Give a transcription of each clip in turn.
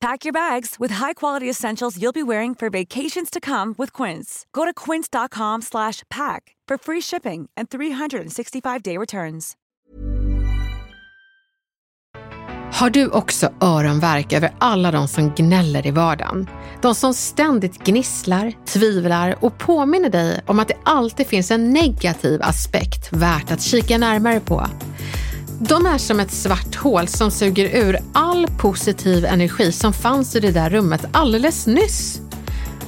Pack your bags with high-quality essentials you'll be wearing for vacations to come with Quince. Go to quince.com/pack for free shipping and 365-day returns. Har du också öronvärk över alla de som gnäller i vardagen? De som ständigt gnisslar, tvivlar och påminner dig om att det alltid finns en negativ aspekt värt att kika närmare på. De är som ett svart hål som suger ur all positiv energi som fanns i det där rummet alldeles nyss.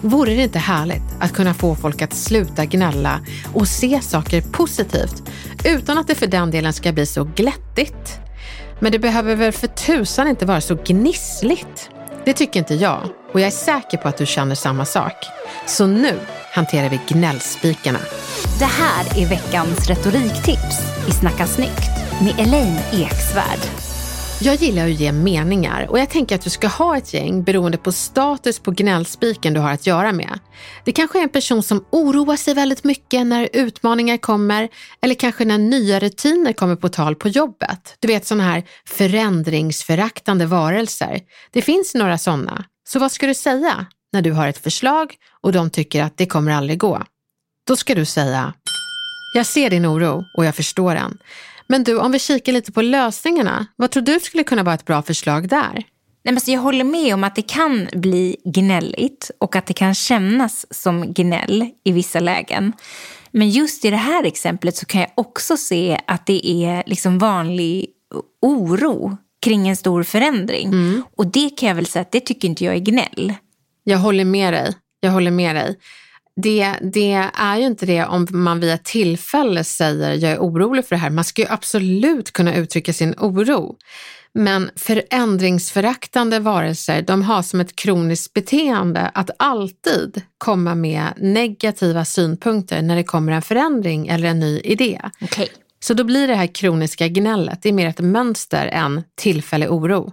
Vore det inte härligt att kunna få folk att sluta gnälla och se saker positivt utan att det för den delen ska bli så glättigt? Men det behöver väl för tusan inte vara så gnissligt? Det tycker inte jag och jag är säker på att du känner samma sak. Så nu hanterar vi gnällspikarna. Det här är veckans retoriktips i Snacka snyggt med Elaine Eksvärd. Jag gillar att ge meningar och jag tänker att du ska ha ett gäng beroende på status på gnällspiken du har att göra med. Det kanske är en person som oroar sig väldigt mycket när utmaningar kommer eller kanske när nya rutiner kommer på tal på jobbet. Du vet sådana här förändringsföraktande varelser. Det finns några sådana. Så vad ska du säga när du har ett förslag och de tycker att det kommer aldrig gå? Då ska du säga, jag ser din oro och jag förstår den. Men du, om vi kikar lite på lösningarna, vad tror du skulle kunna vara ett bra förslag där? Nej, men så jag håller med om att det kan bli gnälligt och att det kan kännas som gnäll i vissa lägen. Men just i det här exemplet så kan jag också se att det är liksom vanlig oro kring en stor förändring. Mm. Och det kan jag väl säga att det tycker inte jag är gnäll. Jag håller med dig. Jag håller med dig det, det är ju inte det om man via tillfälle säger jag är orolig för det här. Man ska ju absolut kunna uttrycka sin oro. Men förändringsföraktande varelser, de har som ett kroniskt beteende att alltid komma med negativa synpunkter när det kommer en förändring eller en ny idé. Okay. Så då blir det här kroniska gnället, det är mer ett mönster än tillfällig oro.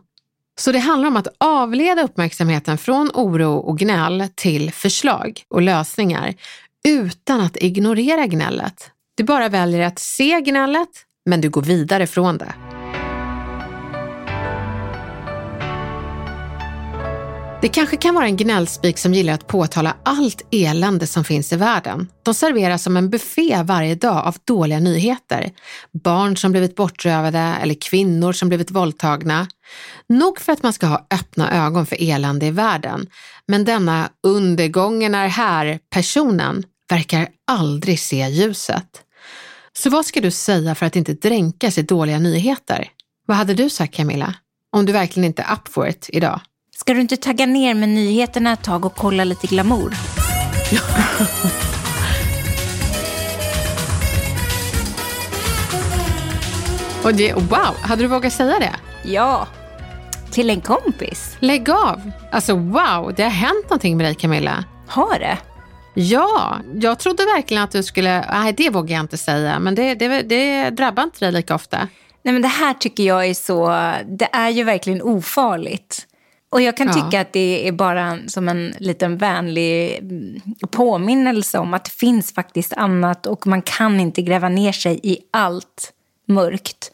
Så det handlar om att avleda uppmärksamheten från oro och gnäll till förslag och lösningar utan att ignorera gnället. Du bara väljer att se gnället, men du går vidare från det. Det kanske kan vara en gnällspik som gillar att påtala allt elände som finns i världen. De serveras som en buffé varje dag av dåliga nyheter. Barn som blivit bortrövade eller kvinnor som blivit våldtagna. Nog för att man ska ha öppna ögon för elände i världen, men denna undergången är här-personen verkar aldrig se ljuset. Så vad ska du säga för att inte dränkas i dåliga nyheter? Vad hade du sagt Camilla? Om du verkligen inte är up for it idag? Ska du inte tagga ner med nyheterna ett tag och kolla lite glamour? och det, wow, hade du vågat säga det? Ja, till en kompis. Lägg av! Alltså wow, det har hänt någonting med dig Camilla. Har det? Ja, jag trodde verkligen att du skulle, nej det vågar jag inte säga, men det, det, det drabbar inte dig lika ofta. Nej men det här tycker jag är så, det är ju verkligen ofarligt. Och jag kan ja. tycka att det är bara som en liten vänlig påminnelse om att det finns faktiskt annat och man kan inte gräva ner sig i allt mörkt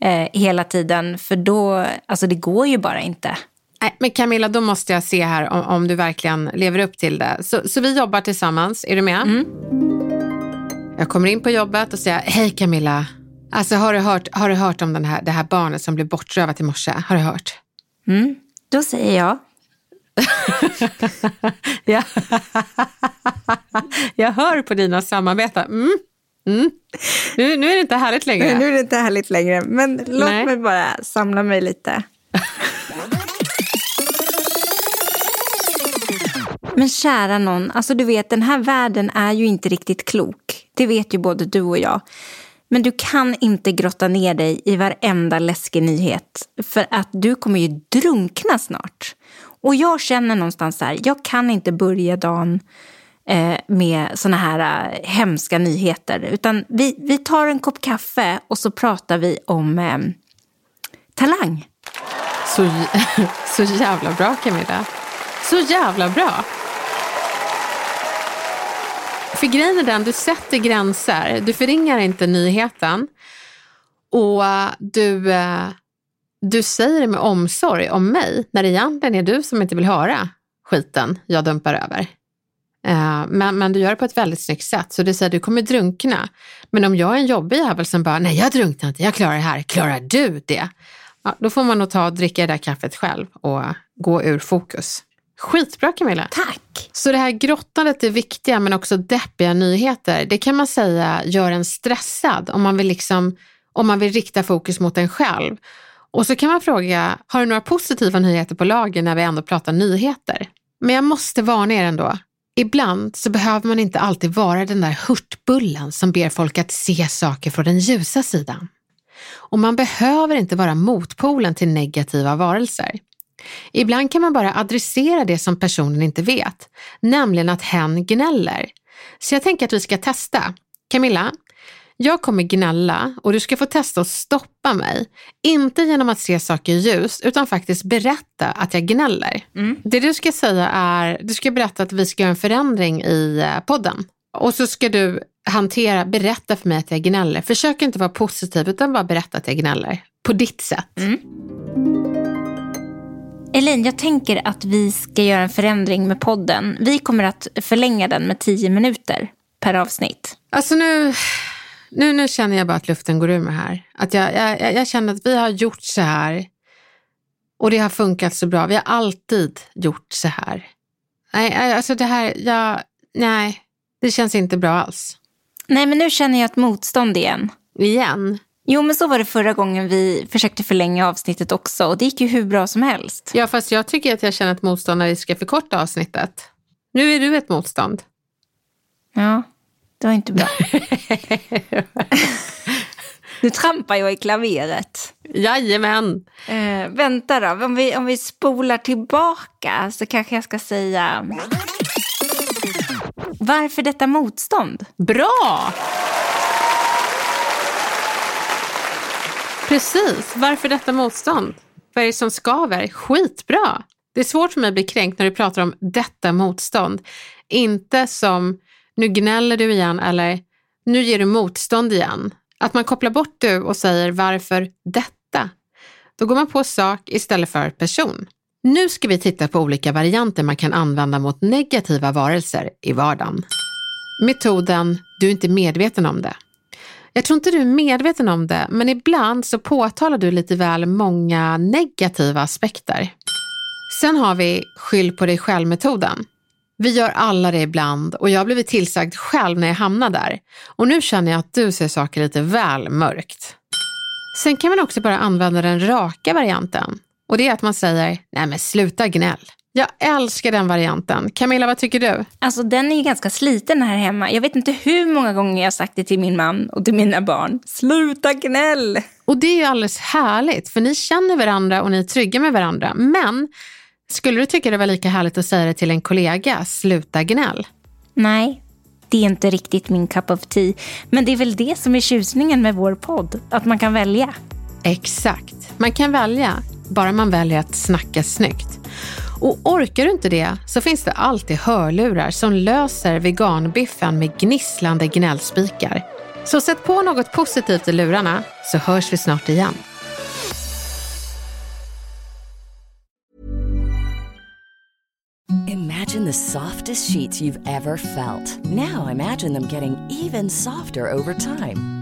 eh, hela tiden. För då, alltså det går ju bara inte. Nej, men Camilla, då måste jag se här om, om du verkligen lever upp till det. Så, så vi jobbar tillsammans, är du med? Mm. Jag kommer in på jobbet och säger, hej Camilla. Alltså har du hört, har du hört om den här, det här barnet som blev bortrövat i morse? Har du hört? Mm. Då säger jag. ja. jag hör på dina samarbeten. Mm. Mm. Nu, nu är det inte härligt längre. Nu är det inte härligt längre, men låt Nej. mig bara samla mig lite. Men kära någon, alltså du vet den här världen är ju inte riktigt klok. Det vet ju både du och jag. Men du kan inte grotta ner dig i varenda läskig nyhet. För att du kommer ju drunkna snart. Och jag känner någonstans så här, jag kan inte börja dagen eh, med såna här eh, hemska nyheter. Utan vi, vi tar en kopp kaffe och så pratar vi om eh, talang. Så, så jävla bra Camilla. Så jävla bra. För grejen är den, du sätter gränser. Du förringar inte nyheten. Och eh, du, eh, du säger det med omsorg om mig, när det egentligen är du som inte vill höra skiten jag dumpar över. Eh, men, men du gör det på ett väldigt snyggt sätt. Så du säger du kommer drunkna. Men om jag är en jobbig jävel som bara, nej jag drunknar inte, jag klarar det här. Klarar du det? Ja, då får man nog ta och dricka det där kaffet själv och gå ur fokus. Skitbra Camilla. Tack! Så det här grottandet är viktiga men också deppiga nyheter. Det kan man säga gör en stressad om man vill, liksom, om man vill rikta fokus mot en själv. Och så kan man fråga, har du några positiva nyheter på lager när vi ändå pratar nyheter? Men jag måste varna er ändå. Ibland så behöver man inte alltid vara den där hurtbullen som ber folk att se saker från den ljusa sidan. Och man behöver inte vara motpolen till negativa varelser. Ibland kan man bara adressera det som personen inte vet, nämligen att hen gnäller. Så jag tänker att vi ska testa. Camilla, jag kommer gnälla och du ska få testa att stoppa mig. Inte genom att se saker ljust, utan faktiskt berätta att jag gnäller. Det du ska säga är, du ska berätta att vi ska göra en förändring i eh, podden. Och så ska du hantera, berätta för mig att jag gnäller. Försök inte vara positiv, utan bara berätta att jag gnäller. På ditt sätt. Elaine, jag tänker att vi ska göra en förändring med podden. Vi kommer att förlänga den med tio minuter per avsnitt. Alltså nu, nu, nu känner jag bara att luften går ur mig här. Att jag, jag, jag- jag känner att vi har gjort så här och det har funkat så bra. Vi har alltid gjort så här. Nej, alltså det här, jag, nej, det känns inte bra alls. Nej, men nu känner jag ett motstånd igen. Igen. Jo, men så var det förra gången vi försökte förlänga avsnittet också. Och det gick ju hur bra som helst. Ja, fast jag tycker att jag känner ett motstånd när vi ska förkorta avsnittet. Nu är du ett motstånd. Ja, det var inte bra. nu trampar jag i klaveret. Jajamän. Eh, vänta då, om vi, om vi spolar tillbaka så kanske jag ska säga... Varför detta motstånd? Bra! Precis, varför detta motstånd? Vad är det som skaver? Skitbra! Det är svårt för mig att bli kränkt när du pratar om detta motstånd. Inte som nu gnäller du igen eller nu ger du motstånd igen. Att man kopplar bort du och säger varför detta? Då går man på sak istället för person. Nu ska vi titta på olika varianter man kan använda mot negativa varelser i vardagen. Metoden du är inte medveten om det. Jag tror inte du är medveten om det, men ibland så påtalar du lite väl många negativa aspekter. Sen har vi skyll på dig själv-metoden. Vi gör alla det ibland och jag har blivit tillsagd själv när jag hamnar där. Och nu känner jag att du ser saker lite väl mörkt. Sen kan man också bara använda den raka varianten. Och det är att man säger, nej men sluta gnäll. Jag älskar den varianten. Camilla, vad tycker du? Alltså den är ju ganska sliten här hemma. Jag vet inte hur många gånger jag har sagt det till min man och till mina barn. Sluta gnäll! Och det är ju alldeles härligt, för ni känner varandra och ni är trygga med varandra. Men skulle du tycka det var lika härligt att säga det till en kollega, sluta gnäll? Nej, det är inte riktigt min cup of tea. Men det är väl det som är tjusningen med vår podd. Att man kan välja. Exakt. Man kan välja, bara man väljer att snacka snyggt. Och orkar du inte det så finns det alltid hörlurar som löser veganbiffen med gnisslande gnällspikar. Så sätt på något positivt i lurarna så hörs vi snart igen. Imagine the softest sheets you've ever felt. Now imagine them getting even softer over time.